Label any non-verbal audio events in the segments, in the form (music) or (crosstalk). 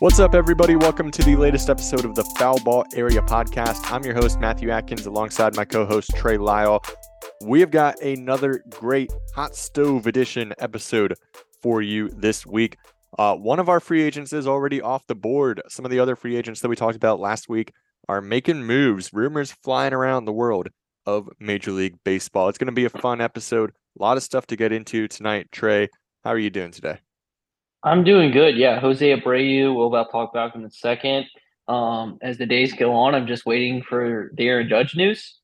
What's up, everybody? Welcome to the latest episode of the Foul Ball Area podcast. I'm your host, Matthew Atkins, alongside my co host, Trey Lyle. We have got another great hot stove edition episode for you this week. Uh, one of our free agents is already off the board. Some of the other free agents that we talked about last week are making moves, rumors flying around the world of Major League Baseball. It's going to be a fun episode. A lot of stuff to get into tonight. Trey, how are you doing today? I'm doing good. Yeah, Jose Abreu. We'll about talk about in a second. Um, as the days go on, I'm just waiting for the Aaron Judge news,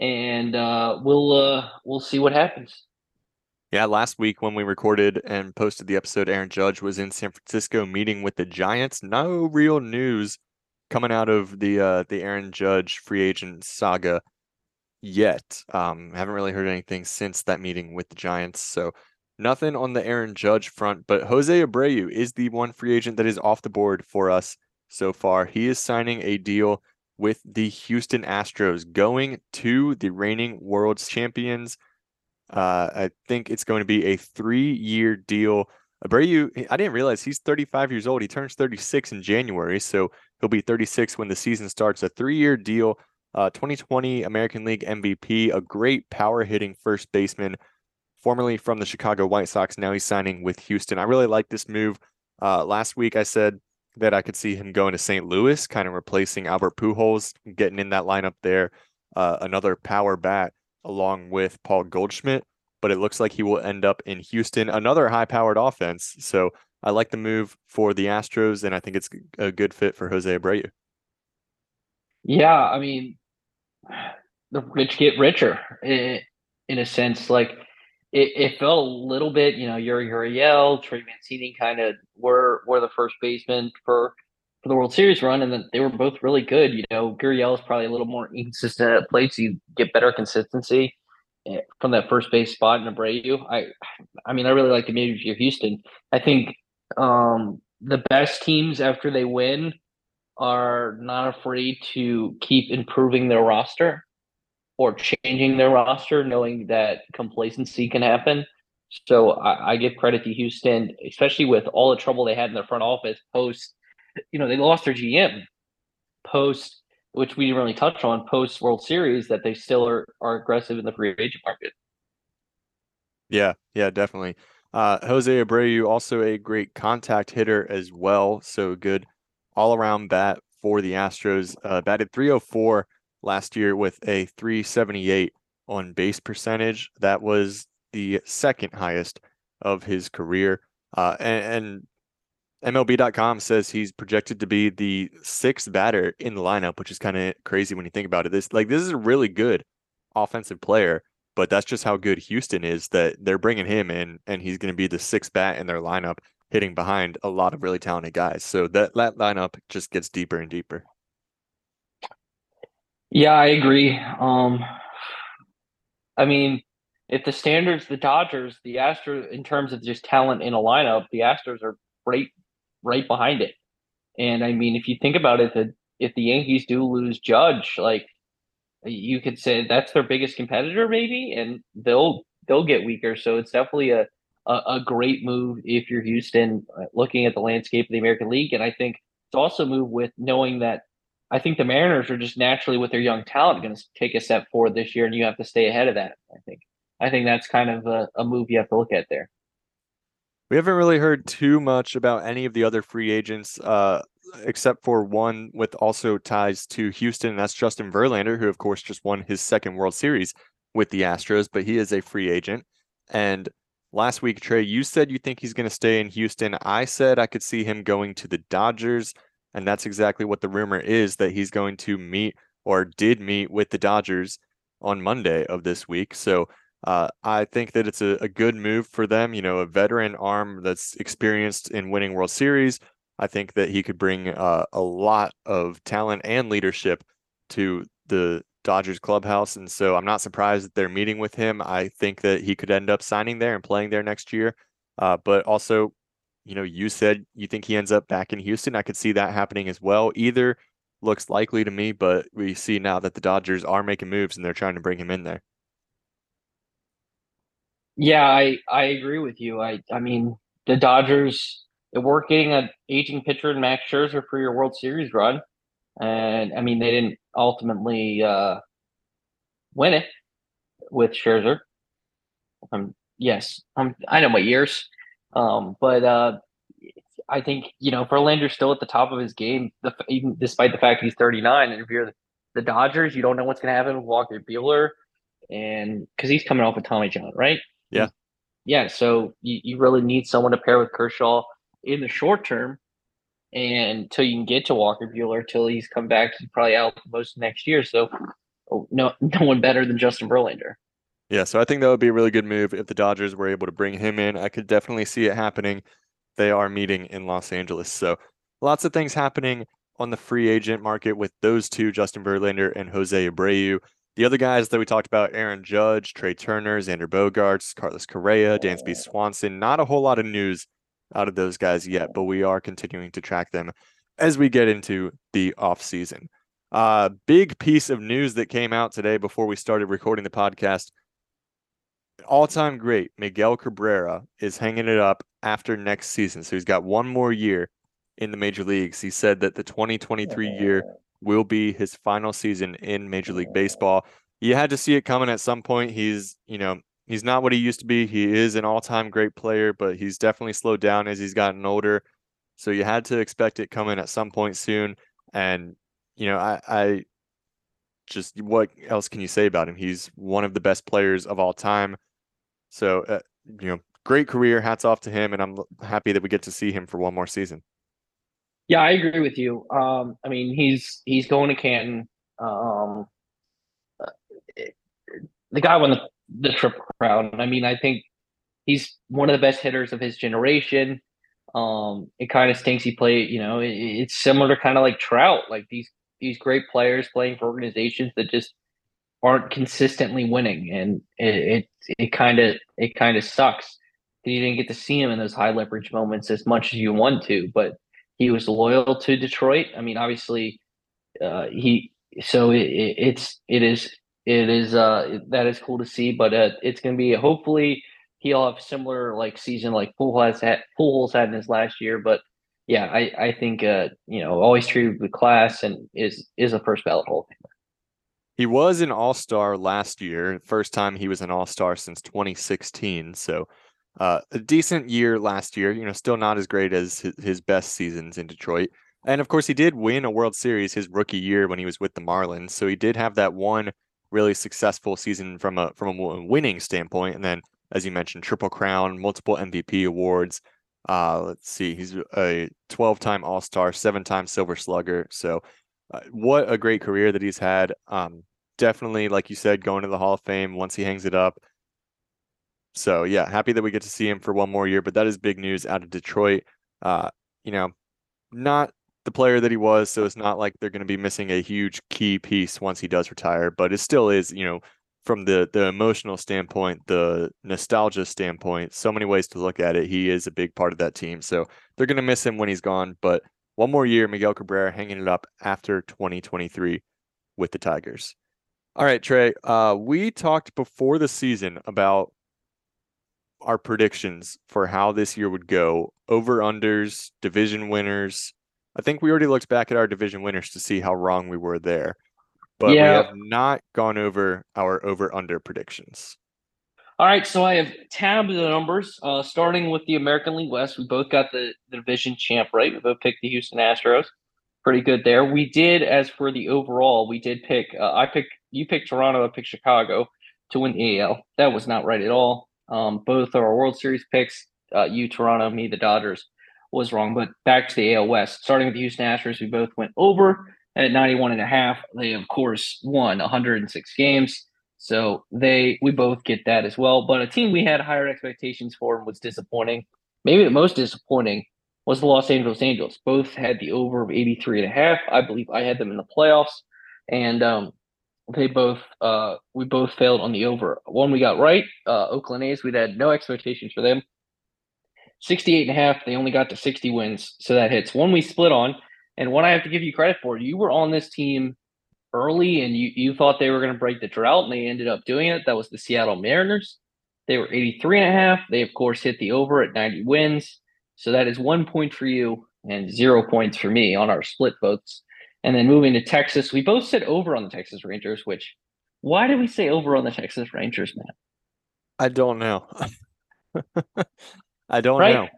and uh, we'll uh, we'll see what happens. Yeah, last week when we recorded and posted the episode, Aaron Judge was in San Francisco meeting with the Giants. No real news coming out of the uh, the Aaron Judge free agent saga yet. Um, haven't really heard anything since that meeting with the Giants. So nothing on the Aaron Judge front, but Jose Abreu is the one free agent that is off the board for us so far. He is signing a deal with the Houston Astros, going to the reigning world champions. Uh, I think it's going to be a three-year deal. Abreu, I didn't realize he's 35 years old. He turns 36 in January, so he'll be 36 when the season starts. A three-year deal. Uh, 2020 American League MVP, a great power hitting first baseman formerly from the Chicago White Sox. Now he's signing with Houston. I really like this move. Uh, last week I said that I could see him going to St. Louis, kind of replacing Albert Pujols, getting in that lineup there. Uh, another power bat along with Paul Goldschmidt, but it looks like he will end up in Houston, another high-powered offense. So I like the move for the Astros, and I think it's a good fit for Jose Abreu. Yeah, I mean, the rich get richer in, in a sense. Like it, it felt a little bit, you know, Yuli Gurriel, Trey Mancini kind of were were the first baseman for for the World Series run, and then they were both really good. You know, Gurriel is probably a little more inconsistent at plate, so you get better consistency eh, from that first base spot in Abreu. I, I mean, I really like the Major of Houston. I think um, the best teams after they win are not afraid to keep improving their roster or changing their roster, knowing that complacency can happen. So I, I, give credit to Houston, especially with all the trouble they had in their front office post. You know, they lost their GM post, which we didn't really touch on post World Series. That they still are are aggressive in the free agent market. Yeah, yeah, definitely. Uh, Jose Abreu also a great contact hitter as well. So good all around bat for the Astros. Uh, batted 304 last year with a 378 on base percentage. That was the second highest of his career. Uh, and, and MLB.com says he's projected to be the sixth batter in the lineup, which is kind of crazy when you think about it. This like this is a really good offensive player, but that's just how good Houston is that they're bringing him in, and he's going to be the sixth bat in their lineup, hitting behind a lot of really talented guys. So that that lineup just gets deeper and deeper. Yeah, I agree. Um, I mean, if the standards, the Dodgers, the Astros, in terms of just talent in a lineup, the Astros are right, right behind it. And I mean, if you think about it, that if the Yankees do lose Judge, like you could say that's their biggest competitor, maybe, and they'll they'll get weaker. So it's definitely a a, a great move if you're Houston, uh, looking at the landscape of the American League. And I think it's also a move with knowing that I think the Mariners are just naturally with their young talent going to take a step forward this year, and you have to stay ahead of that. I think. I think that's kind of a, a move you have to look at there. We haven't really heard too much about any of the other free agents, uh, except for one with also ties to Houston, and that's Justin Verlander, who of course just won his second World Series with the Astros, but he is a free agent. And last week, Trey, you said you think he's going to stay in Houston. I said I could see him going to the Dodgers. And that's exactly what the rumor is that he's going to meet or did meet with the Dodgers on Monday of this week. So uh, I think that it's a, a, good move for them. You know, a veteran arm that's experienced in winning World Series, I think that he could bring uh, a lot of talent and leadership to the Dodgers clubhouse. And so I'm not surprised that they're meeting with him. I think that he could end up signing there and playing there next year. Uh, but also, you know, you said you think he ends up back in Houston. I could see that happening as well. Either looks likely to me, but we see now that the Dodgers are making moves and they're trying to bring him in there. Yeah, I I agree with you. I I mean the Dodgers were getting an aging pitcher in Max Scherzer for your World Series run, and I mean they didn't ultimately uh, win it with Scherzer. Um, yes, um, I know my years, um, but uh, I think you know Verlander's still at the top of his game, the, even despite the fact he's 39. And if you're the Dodgers, you don't know what's going to happen with Walker Buehler, and because he's coming off of Tommy John, right? Yeah. Yeah. So you, you really need someone to pair with Kershaw in the short term. And until you can get to Walker Buehler, till he's come back, he's probably out most next year. So oh, no, (laughs) no one better than Justin Verlander. Yeah, so I think that would be a really good move if the Dodgers were able to bring him in. I could definitely see it happening. They are meeting in Los Angeles. So lots of things happening on the free agent market with those two, Justin Verlander and Jose Abreu. The other guys that we talked about, Aaron Judge, Trea Turner, Xander Bogaerts, Carlos Correa, Dansby Swanson, not a whole lot of news out of those guys yet, but we are continuing to track them as we get into the offseason. Uh, big piece of news that came out today before we started recording the podcast. All time great Miguel Cabrera is hanging it up after next season. So he's got one more year in the major leagues. He said that the 2023 year will be his final season in Major League Baseball. You had to see it coming at some point. He's, you know, he's not what he used to be. He is an all-time great player, but he's definitely slowed down as he's gotten older. So you had to expect it coming at some point soon. And, you know, I, I just what else can you say about him? He's one of the best players of all time. So, uh, you know, great career. Hats off to him, and I'm happy that we get to see him for one more season. Yeah, I agree with you. Um, I mean, he's he's going to Canton. Um, uh, the guy won the the triple crown. I mean, I think he's one of the best hitters of his generation. Um, it kind of stinks he played. You know, it, it's similar to kind of like Trout, like these these great players playing for organizations that just aren't consistently winning, and it it kind of it kind of sucks. That you didn't get to see him in those high leverage moments as much as you want to, but he was loyal to Detroit. I mean, obviously, uh, he so it, it, it's it is it is uh that is cool to see, but uh, it's going to be hopefully he'll have similar like season like Pujols had Pujols had in his last year, but yeah, I I think uh you know always treated with class and is is a first ballot Hall of Famer. He was an All Star last year, first time he was an All Star since 2016. So uh, a decent year last year, you know, still not as great as his, best seasons in Detroit. And of course, he did win a World Series his rookie year when he was with the Marlins. So he did have that one really successful season from a from a winning standpoint. And then, as you mentioned, triple crown, multiple MVP awards. Uh, let's see, he's a 12-time All-Star, seven-time Silver Slugger. So, uh, what a great career that he's had. Um, definitely, like you said, going to the Hall of Fame once he hangs it up. So yeah, happy that we get to see him for one more year. But that is big news out of Detroit. Uh, you know, not the player that he was, so it's not like they're going to be missing a huge key piece once he does retire. But it still is, you know, from the the emotional standpoint, the nostalgia standpoint, so many ways to look at it. He is a big part of that team, so they're going to miss him when he's gone. But one more year, Miguel Cabrera hanging it up after 2023 with the Tigers. All right, Trey. Uh, we talked before the season about our predictions for how this year would go over unders, division winners. I think we already looked back at our division winners to see how wrong we were there, but yeah. we have not gone over our over under predictions. All right, so I have tabbed the numbers. Uh, starting with the American League West, we both got the, the division champ right. We both picked the Houston Astros. Pretty good there. We did, as for the overall, we did pick. Uh, I picked you picked Toronto. I picked Chicago to win the AL. That was not right at all. Um, both our World Series picks, uh, you Toronto, me the Dodgers, was wrong. But back to the AL West, starting with the Houston Astros, we both went over at 91 and a half. They of course won 106 games. So they we both get that as well. But a team we had higher expectations for and was disappointing. Maybe the most disappointing was the Los Angeles Angels. Both had the over of 83 and a half. I believe I had them in the playoffs. And um, they both uh, we both failed on the over. One we got right, uh, Oakland A's, we had no expectations for them. 68 and a half, they only got to 60 wins, so that hits. One we split on, and one I have to give you credit for. You were on this team early and you, you thought they were going to break the drought and they ended up doing it. That was the Seattle Mariners. They were 83 and a half. They, of course, hit the over at 90 wins. So that is one point for you and zero points for me on our split votes. And then moving to Texas, we both said over on the Texas Rangers, which why did we say over on the Texas Rangers, man? I don't know. (laughs) I don't Right? know.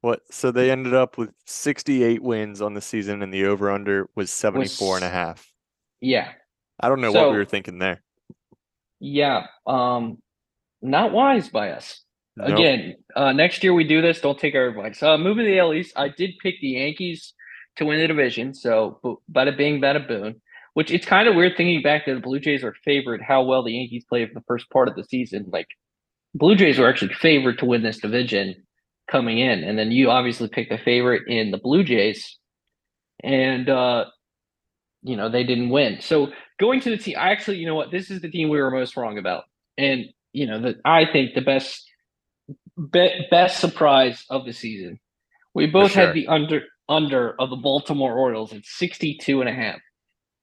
What so they ended up with 68 wins on the season and the over under was 74 and a half. Yeah. I don't know what we were thinking there. Yeah. Um, not wise by us. Nope. Again, uh, next year we do this. Don't take our advice. Uh, moving to the AL East, I did pick the Yankees to win the division. So, bo- bada bing, bada boom. Which it's kind of weird thinking back that the Blue Jays are favored how well the Yankees played for the first part of the season. Like, Blue Jays were actually favored to win this division coming in, and then you obviously picked the favorite in the Blue Jays, and uh, you know they didn't win. So going to the team, I actually, you know what, this is the team we were most wrong about, and you know that I think the best be- best surprise of the season. We both sure. had the under under of the Baltimore Orioles at 62 and a half.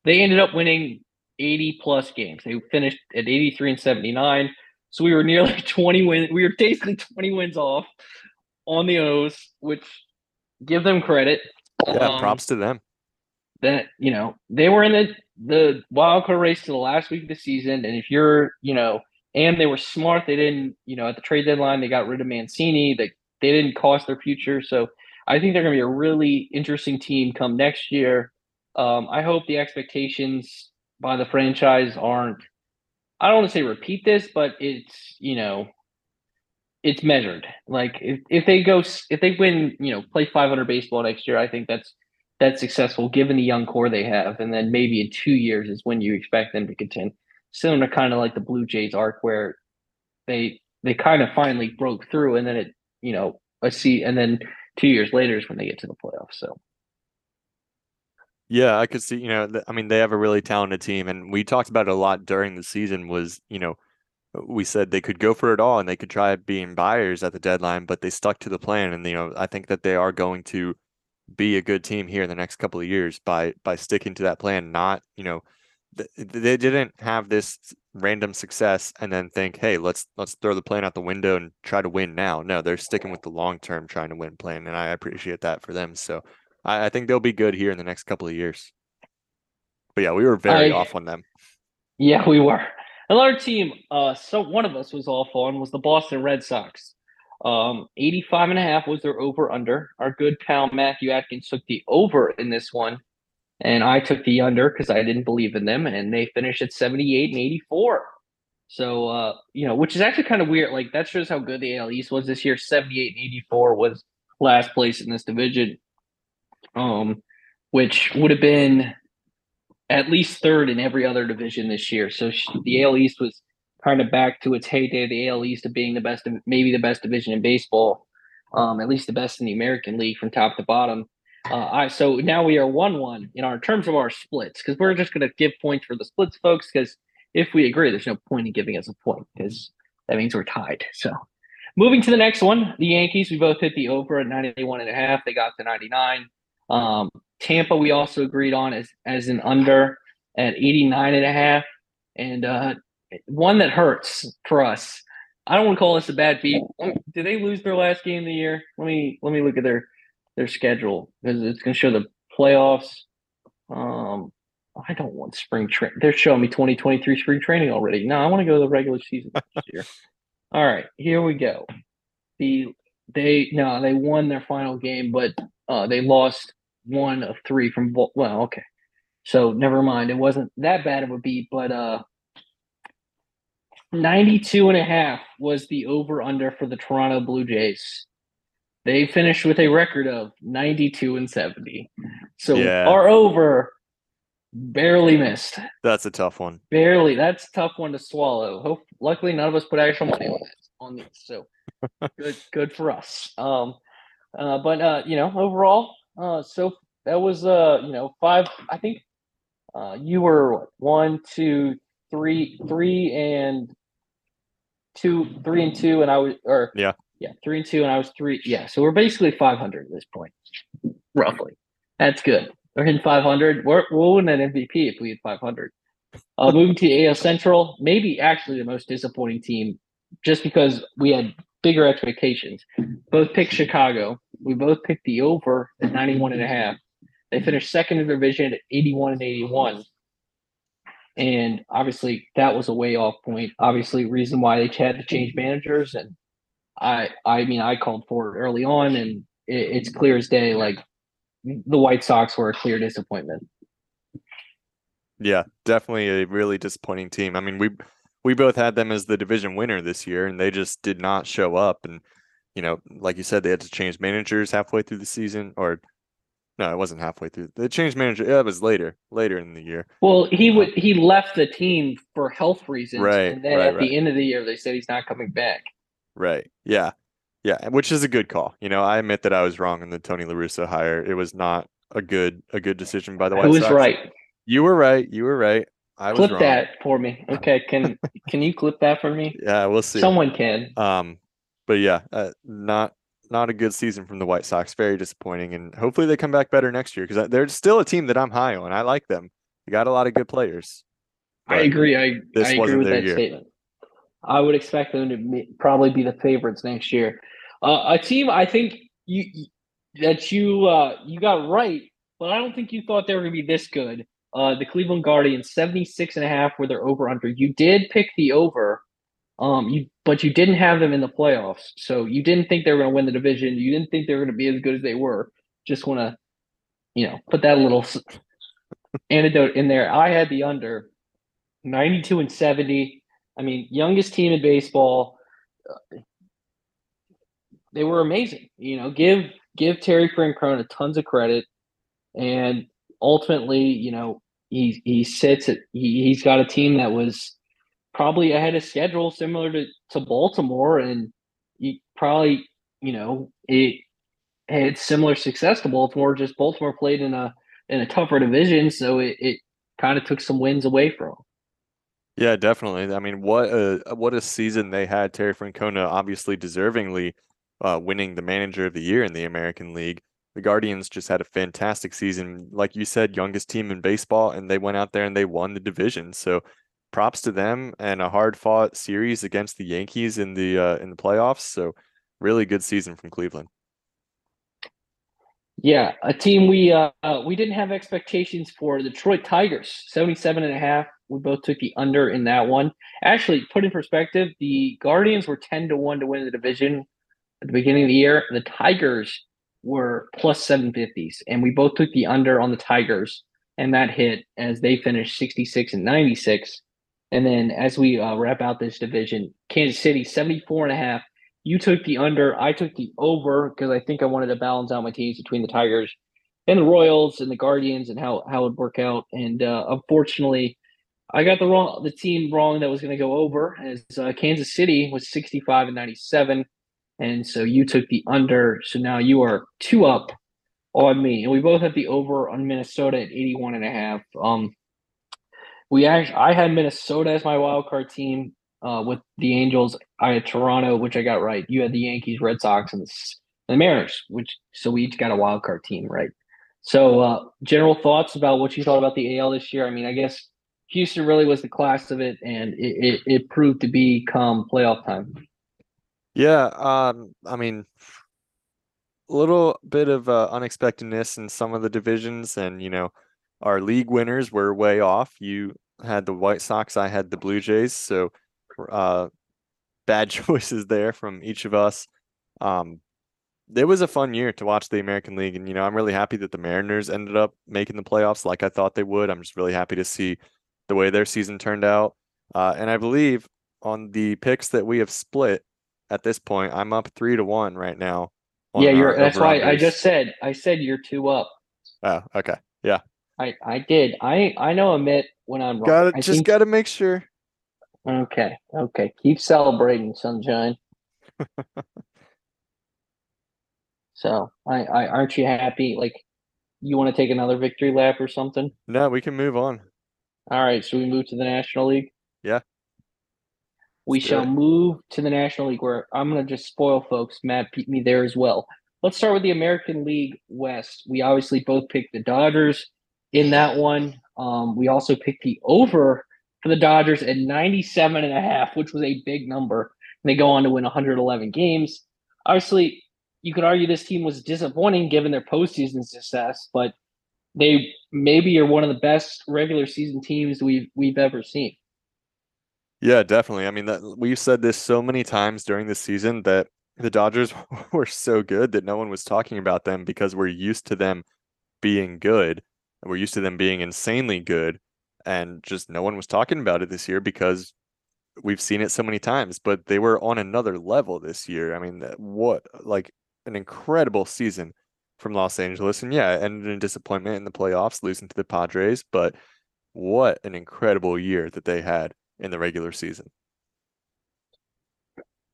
They ended up winning 80 plus games. They finished at 83 and 79. So we were nearly (laughs) 20 wins. We were basically 20 wins off on the O's, which give them credit. Yeah, Um, props to them. That you know they were in the the wild card race to the last week of the season, and if you're you know, and they were smart, they didn't you know at the trade deadline they got rid of Mancini. They they didn't cost their future, so I think they're going to be a really interesting team come next year. Um, I hope the expectations by the franchise aren't. I don't want to say repeat this, but it's you know, it's measured. Like if, if they go if they win, you know, play 500 baseball next year, I think that's that's successful given the young core they have. And then maybe in two years is when you expect them to contend. Similar kind of like the Blue Jays arc where they they kind of finally broke through and then it, you know, a see and then two years later is when they get to the playoffs. So Yeah, I could see, you know, I mean, they have a really talented team, and we talked about it a lot during the season. Was, you know, we said they could go for it all and they could try being buyers at the deadline, but they stuck to the plan. And, you know, I think that they are going to be a good team here in the next couple of years by by sticking to that plan. Not, you know, th- they didn't have this random success and then think, hey, let's let's throw the plan out the window and try to win now. No, they're sticking with the long term trying to win plan, and I appreciate that for them. So I, I think they'll be good here in the next couple of years. But yeah, we were very I- off on them. yeah, we were. Another team, uh, so one of us was off on was the Boston Red Sox. Um, 85 and a half was their over under. Our good pal Matthew Atkins took the over in this one, and I took the under because I didn't believe in them, and they finished at 78 and 84. So, uh, you know, which is actually kind of weird. Like, that shows how good the AL East was this year. 78 and 84 was last place in this division, um, which would have been at least third in every other division this year. So the AL East was kind of back to its heyday. The AL East of being the best, maybe the best division in baseball, um, at least the best in the American League from top to bottom. Uh, I so now we are one one in our terms of our splits because we're just going to give points for the splits, folks. Because if we agree, there's no point in giving us a point because that means we're tied. So moving to the next one, the Yankees. We both hit the over at 91 and a half. They got to 99. Um, Tampa, we also agreed on as as an under at 89 and a half. And uh, one that hurts for us. I don't want to call this a bad beat. Did they lose their last game of the year? Let me let me look at their their schedule because it's going to show the playoffs. Um, I don't want spring train. They're showing me 2023 spring training already. No, I want to go to the regular season this (laughs) year. All right, here we go. The they no, they won their final game, but uh, they lost one of three from well, okay. So never mind. It wasn't that bad of a beat, but uh 92 and a half was the over under for the Toronto Blue Jays. They finished with a record of 92 and 70. So Yeah. our over barely missed. That's a tough one. Barely. That's a tough one to swallow. Hope luckily none of us put actual money on this on these. So (laughs) good good for us. Um Uh, but uh, you know, overall, uh, so that was uh, you know, five. I think uh, you were what, one, two, three, three, and two, three and two, and I was, or Yeah. yeah, three and two, and I was three. Yeah, so we're basically five hundred at this point, roughly. That's good. We're hitting five hundred. We're we'll win an MVP if we hit five hundred. Uh, moving to the AL Central, maybe actually the most disappointing team, just because we had bigger expectations. Both picked Chicago. We both picked the over at 91 and a half. They finished second in their division at 81 and 81. And obviously that was a way off point. Obviously, reason why they had to change managers. And I I mean I called for it early on and it, it's clear as day, like the White Sox were a clear disappointment. Yeah, definitely a really disappointing team. I mean, we we both had them as the division winner this year, and they just did not show up. And you know, like you said, they had to change managers halfway through the season, or no, it wasn't halfway through. They changed manager. Yeah, it was later, later in the year. Well, he would he left the team for health reasons, Right, and then right, at right. the end of the year, they said he's not coming back. Right. Yeah. Yeah, which is a good call. You know, I admit that I was wrong in the Tony La Russa hire. It was not a good a good decision by the White Who was Sox. right? You were right. You were right. I was Clip wrong. that for me. (laughs) Okay, can can you clip that for me? Yeah, we'll see. Someone can. Um, but yeah, uh, not not a good season from the White Sox. Very disappointing, and hopefully they come back better next year because they're still a team that I'm high on. I like them. They got a lot of good players. I agree. I, I agree with that year. statement. I would expect them to be, probably be the favorites next year. Uh, a team I think you you- that you uh, you got right, but I don't think you thought they were going to be this good. Uh, the Cleveland Guardians 76 and a half were their over under. You did pick the over. Um, you but you didn't have them in the playoffs, so you didn't think they were going to win the division. You didn't think they were going to be as good as they were. Just want to, you know, put that little antidote in there. I had the under 92 and 70. I mean, youngest team in baseball. They were amazing. You know, give give Terry Francona tons of credit, and ultimately, you know, he he sits at he, he's got a team that was probably ahead of schedule, similar to to Baltimore, and he probably you know it had similar success to Baltimore. Just Baltimore played in a in a tougher division, so it, it kind of took some wins away from. 'em. Yeah, definitely. I mean, what a what a season they had. Terry Francona obviously deservingly uh, winning the Manager of the Year in the American League. The Guardians just had a fantastic season, like you said, youngest team in baseball, and they went out there and they won the division. So, props to them and a hard fought series against the Yankees in the uh, in the playoffs. So, really good season from Cleveland. Yeah, a team we uh we didn't have expectations for the Detroit Tigers, 77 and a half. We both took the under in that one. Actually, put in perspective, the Guardians were 10 to 1 to win the division at the beginning of the year. The Tigers were plus 750s and we both took the under on the Tigers and that hit as they finished 66 and 96. And then as we uh, wrap out this division, Kansas City 74 and a half you took the under. I took the over because I think I wanted to balance out my teams between the Tigers and the Royals and the Guardians and how how it would work out. And uh, unfortunately, I got the wrong the team wrong that was going to go over as uh, Kansas City was 65 and 97. And so you took the under. So now you are two up on me. And we both have the over on Minnesota at 81 and a half. Um, we actually, I had Minnesota as my wild card team uh, with the Angels. I had Toronto, which I got right. You had the Yankees, Red Sox, and the, the Mariners, which so we each got a wild card team right. So, uh, general thoughts about what you thought about the AL this year? I mean, I guess Houston really was the class of it, and it, it, it proved to be come playoff time. Yeah, um, I mean, a little bit of uh, unexpectedness in some of the divisions, and you know, our league winners were way off. You had the White Sox, I had the Blue Jays, so uh, bad (laughs) choices there from each of us. Um, it was a fun year to watch the American League, and you know, I'm really happy that the Mariners ended up making the playoffs like I thought they would. I'm just really happy to see the way their season turned out, uh, and I believe on the picks that we have split at this point, I'm up three to one right now. yeah, you're. That's why I just said. I said you're two up. Oh, okay. Yeah. I I did. I I know Amit when I'm wrong. Got I to just think- got to make sure. Okay. Okay. Keep celebrating, sunshine. (laughs) So I, I aren't you happy? Like you want to take another victory lap or something? No, we can move on. All right, so we move to the National League. Yeah. We Let's do shall it. move to the National League where I'm gonna just spoil folks. Matt beat me there as well. Let's start with the American League West. We obviously both picked the Dodgers in that one. Um, we also picked the over for the Dodgers at 97 and a half, which was a big number. And they go on to win 111 games. Obviously, you could argue this team was disappointing given their postseason success, but they maybe are one of the best regular season teams we've we've ever seen. Yeah, definitely. I mean, that we've said this so many times during the season that the Dodgers (laughs) were so good that no one was talking about them because we're used to them being good we're used to them being insanely good and just no one was talking about it this year because we've seen it so many times but they were on another level this year. I mean what like an incredible season from los angeles and yeah ended in disappointment in the playoffs losing to the padres but what an incredible year that they had in the regular season.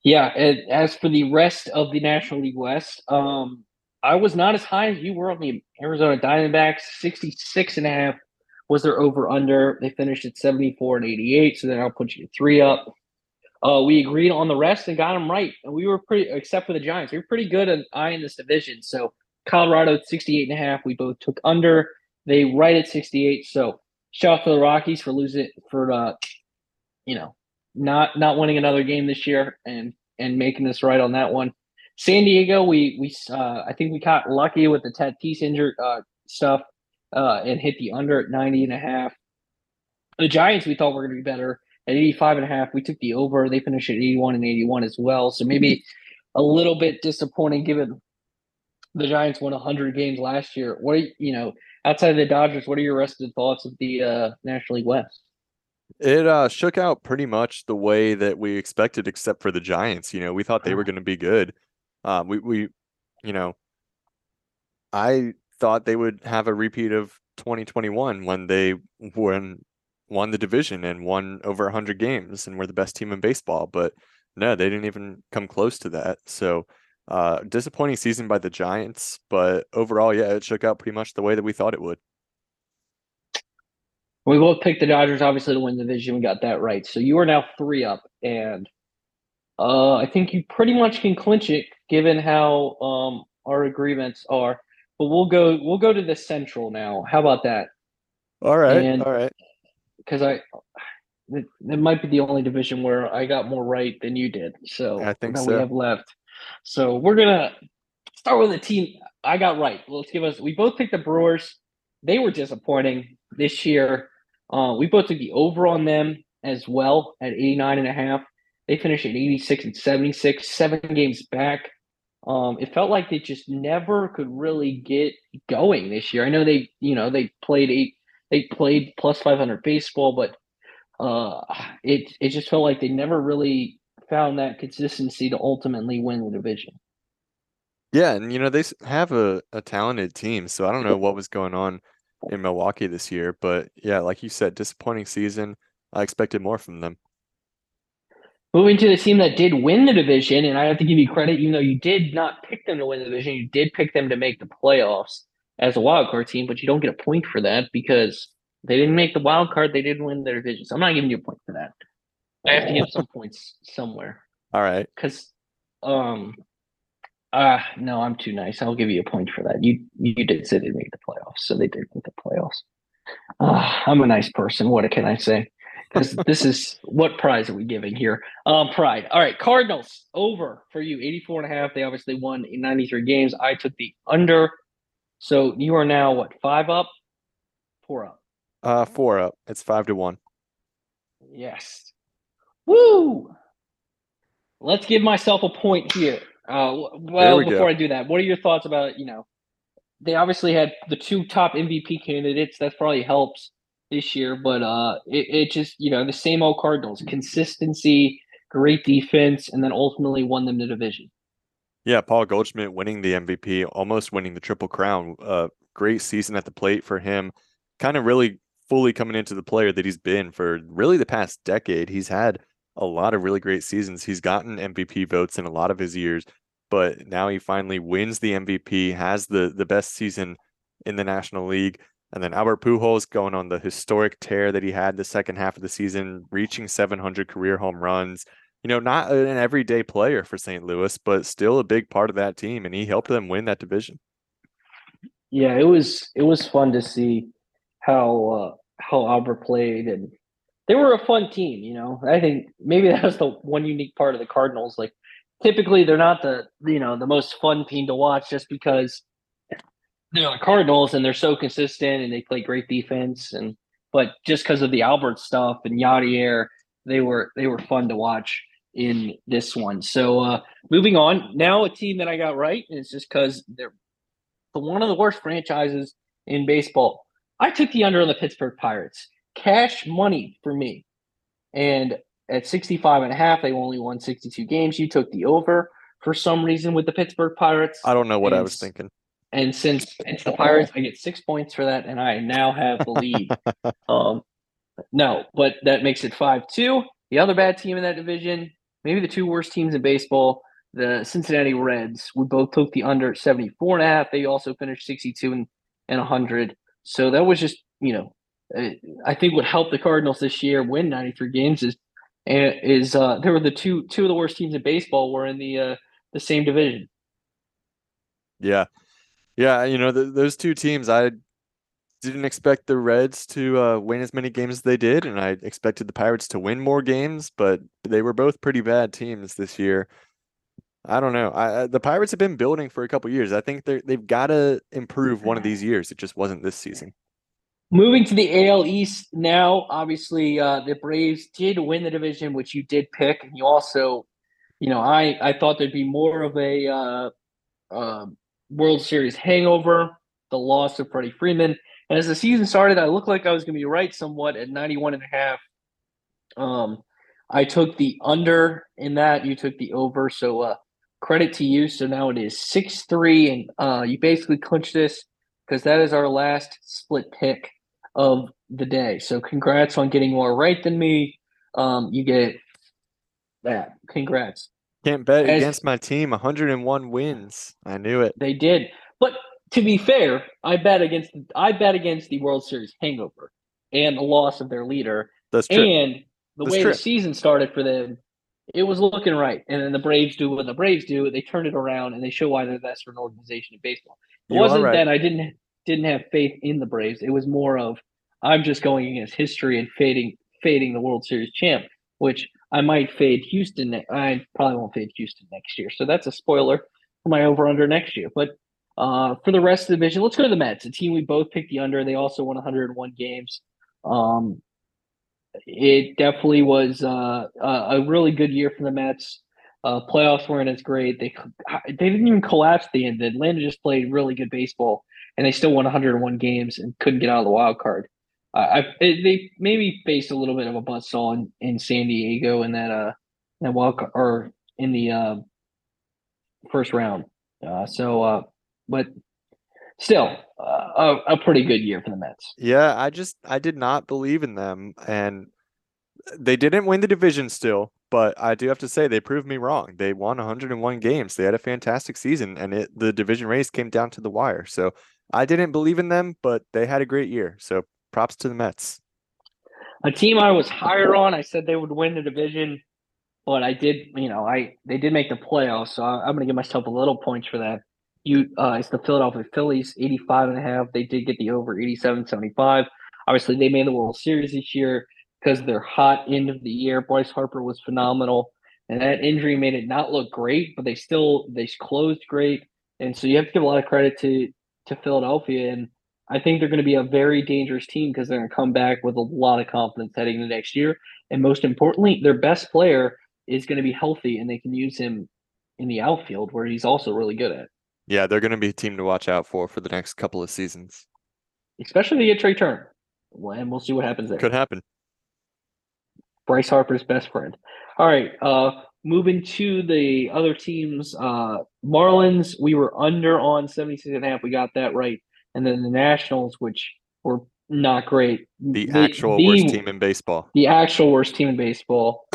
Yeah, as for the rest of the National League West, um, I was not as high as you were on the Arizona Diamondbacks. 66 and a half was their over under. They finished at 74 and 88, so then I'll put you three up. Uh, we agreed on the rest and got them right. And we were pretty, except for the Giants, we were pretty good at eyeing this division. So Colorado at 68 and a half, we both took under. They right at 68. So shout out to the Rockies for losing for uh, you know, not not winning another game this year and and making this right on that one. San Diego, we we uh, I think we got lucky with the Tatis injured uh, stuff uh, and hit the under at 90 and a half. The Giants we thought were going to be better at 85 and a half. We took the over. They finished at 81 and 81 as well. So maybe a little bit disappointing given the Giants won 100 games last year. What are you, know, outside of the Dodgers, what are your rest of the thoughts of the uh, National League West? It uh shook out pretty much the way that we expected, except for the Giants. You know, we thought they were going to be good. Um, we we, you know, I thought they would have a repeat of 2021 when they won won the division and won over 100 games and were the best team in baseball. But no, they didn't even come close to that. So, uh, disappointing season by the Giants. But overall, yeah, it shook out pretty much the way that we thought it would. We both picked the Dodgers, obviously, to win the division. We got that right. So you are now three up, and uh, I think you pretty much can clinch it, given how um, our agreements are. But we'll go. We'll go to the Central now. How about that? All right, And- all right. Because I, it, it might be the only division where I got more right than you did. So I think so. we have left. So we're gonna start with a team I got right. Let's give us. We both picked the Brewers. They were disappointing this year. Uh, we both took the over on them as well at 89 and a half. They finished at 86 and 76, seven games back. Um, it felt like they just never could really get going this year. I know they, you know, they played eight, they played plus 500 baseball, but uh, it it just felt like they never really found that consistency to ultimately win the division. Yeah, and you know they have a, a talented team, so I don't know what was going on in Milwaukee this year, but yeah, like you said, disappointing season. I expected more from them. Moving to the team that did win the division, and I have to give you credit, even though you did not pick them to win the division, you did pick them to make the playoffs as a wild card team, but you don't get a point for that because they didn't make the wild card, they didn't win their division. So I'm not giving you a point for that. I have to give some points somewhere. All right. Because um uh no, I'm too nice. I'll give you a point for that. You you did say they made the playoffs, so they did make the playoffs. Uh, I'm a nice person. What can I say? Because this is what prize are we giving here? Um, pride. All right, Cardinals over for you, 84 and a half. They obviously won in 93 games. I took the under. So you are now what, five up? Four up. Uh, four up. It's five to one. Yes. Woo! Let's give myself a point here. Uh, well, we go. before I do that, what are your thoughts about you know? They obviously had the two top MVP candidates. That probably helps this year, but uh, it, it just you know the same old Cardinals consistency, great defense, and then ultimately won them the division. Yeah, Paul Goldschmidt winning the MVP, almost winning the Triple Crown. Uh, great season at the plate for him. Kind of really fully coming into the player that he's been for really the past decade. He's had a lot of really great seasons. He's gotten MVP votes in a lot of his years, but now he finally wins the MVP, has the the best season in the National League. And then Albert Pujols going on the historic tear that he had the second half of the season, reaching 700 career home runs. You know, not an everyday player for St. Louis, but still a big part of that team, and he helped them win that division. Yeah, it was it was fun to see how uh, how Albert played, and they were a fun team. You know, I think maybe (laughs) that was the one unique part of the Cardinals. Like, typically they're not the you know the most fun team to watch just because they're the Cardinals and they're so consistent and they play great defense and but just because of the Albert stuff and Yadier, they were they were fun to watch in this one. So uh moving on, now a team that I got right, it's just because they're the one of the worst franchises in baseball. I took the under on the Pittsburgh Pirates. Cash money for me. And at 65 and a half, they only won 62 games. You took the over for some reason with the Pittsburgh Pirates. I don't know what and, I was thinking. And since it's the Pirates, I get six points for that, and I now have the lead. (laughs) um, no, but that makes it 5 2. The other bad team in that division, maybe the two worst teams in baseball, the Cincinnati Reds. We both took the under at 74 and a half. They also finished 62 and, and 100. So that was just, you know, uh, I think what helped the Cardinals this year win 93 games is is uh there were the two two of the worst teams in baseball were in the uh the same division. Yeah. Yeah, you know, the, those two teams I didn't expect the Reds to uh, win as many games as they did, and I expected the Pirates to win more games, but they were both pretty bad teams this year. I don't know. I, the Pirates have been building for a couple years. I think they they've got to improve one of these years. It just wasn't this season. Moving to the AL East now, obviously uh, the Braves did win the division, which you did pick, and you also, you know, I I thought there'd be more of a uh, uh, World Series hangover, the loss of Freddie Freeman, and as the season started, I looked like I was going to be right somewhat at 91 and a half. Um, I took the under in that. You took the over. So uh, credit to you. So now it is six three, and uh, you basically clinched this because that is our last split pick of the day. So congrats on getting more right than me. Um, you get that. Congrats. Can't bet As, against my team. 101 wins. I knew it. They did. But to be fair, I bet against I bet against the World Series hangover and the loss of their leader. That's true. And the That's way true. the season started for them, it was looking right. And then the Braves do what the Braves do. They turn it around and they show why they're the best for an organization in baseball. It You wasn't right. that I didn't didn't have faith in the Braves. It was more of I'm just going against history and fading fading the World Series champ, which I might fade Houston. I probably won't fade Houston next year. So that's a spoiler for my over under next year. But uh, for the rest of the division, let's go to the Mets, a team we both picked the under. They also won 101 games. Um, it definitely was uh, a really good year for the Mets. Uh, playoffs weren't as great. They they didn't even collapse at the end. Atlanta just played really good baseball, and they still won 101 games and couldn't get out of the wild card. Uh, I they maybe faced a little bit of a buzzsaw in, in San Diego in that uh that card, or in the uh, first round. Uh, so, uh, but still, uh, a, a pretty good year for the Mets. Yeah, I just I did not believe in them, and they didn't win the division still. But I do have to say they proved me wrong. They won 101 games. They had a fantastic season, and it the division race came down to the wire. So I didn't believe in them, but they had a great year. So props to the Mets. a team I was higher on. I said they would win the division, but I did, you know, I they did make the playoffs, so I, am going to give myself a little points for that. You, uh, it's the Philadelphia Phillies, 85 and a half. They did get the over 87, 75. Obviously, they made the World Series this year because they're hot end of the year. Bryce Harper was phenomenal, and that injury made it not look great, but they still they closed great, and so you have to give a lot of credit to to Philadelphia and. I think they're going to be a very dangerous team because they're going to come back with a lot of confidence heading into next year. And most importantly, their best player is going to be healthy and they can use him in the outfield where he's also really good at, Yeah, they're going to be a team to watch out for for the next couple of seasons. especially if they get Trea Turner. Well, And we'll see what happens there. Could happen. Bryce Harper's best friend. All right. Uh, moving to the other teams, uh, Marlins, we were under on 76 and a half. We got that right. And then the Nationals, which were not great. The actual worst team in baseball. the actual worst team in baseball,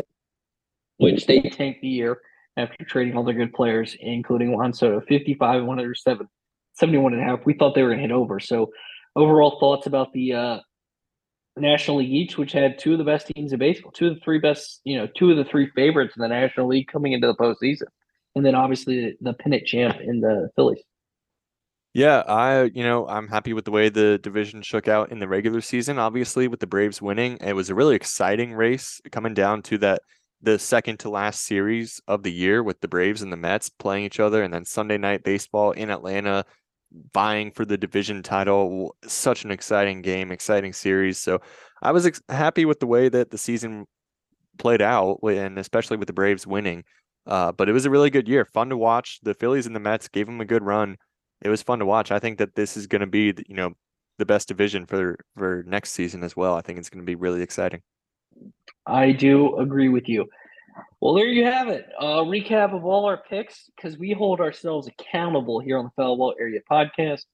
which they tanked the year after trading all their good players, including Juan Soto, 55 and 107, 71 and a half. We thought they were going to hit over. So, overall thoughts about the uh, National League each, which had two of the best teams in baseball, two of the three best, you know, two of the three favorites in the National League coming into the postseason, and then obviously the, the pennant champ in the Phillies. Yeah, I you know I'm happy with the way the division shook out in the regular season. Obviously, with the Braves winning, it was a really exciting race coming down to that the second to last series of the year with the Braves and the Mets playing each other, and then Sunday night baseball in Atlanta, vying for the division title. Such an exciting game, exciting series. So I was ex- happy with the way that the season played out, and especially with the Braves winning. Uh, but it was a really good year, fun to watch. The Phillies and the Mets gave them a good run it was fun to watch. I think that this is going to be, you know, the best division for for next season as well. I think it's going to be really exciting. I do agree with you. Well, there you have it. A recap of all our picks because we hold ourselves accountable here on the Foul Ball Area Podcast.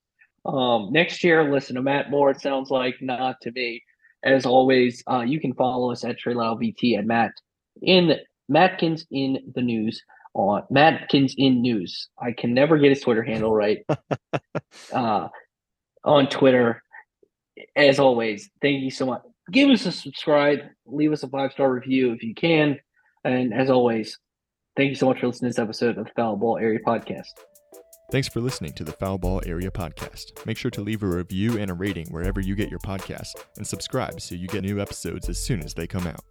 Um, next year, listen to Matt Moore. It sounds like not to me. As always, uh, you can follow us at Trey VT and Matt in Matkins in the news on Matkins in News. I can never get his Twitter handle right. (laughs) uh, on Twitter. As always, thank you so much. Give us a subscribe, leave us a five star review if you can. And as always, thank you so much for listening to this episode of the Foul Ball Area Podcast. Thanks for listening to the Foul Ball Area Podcast. Make sure to leave a review and a rating wherever you get your podcast and subscribe so you get new episodes as soon as they come out.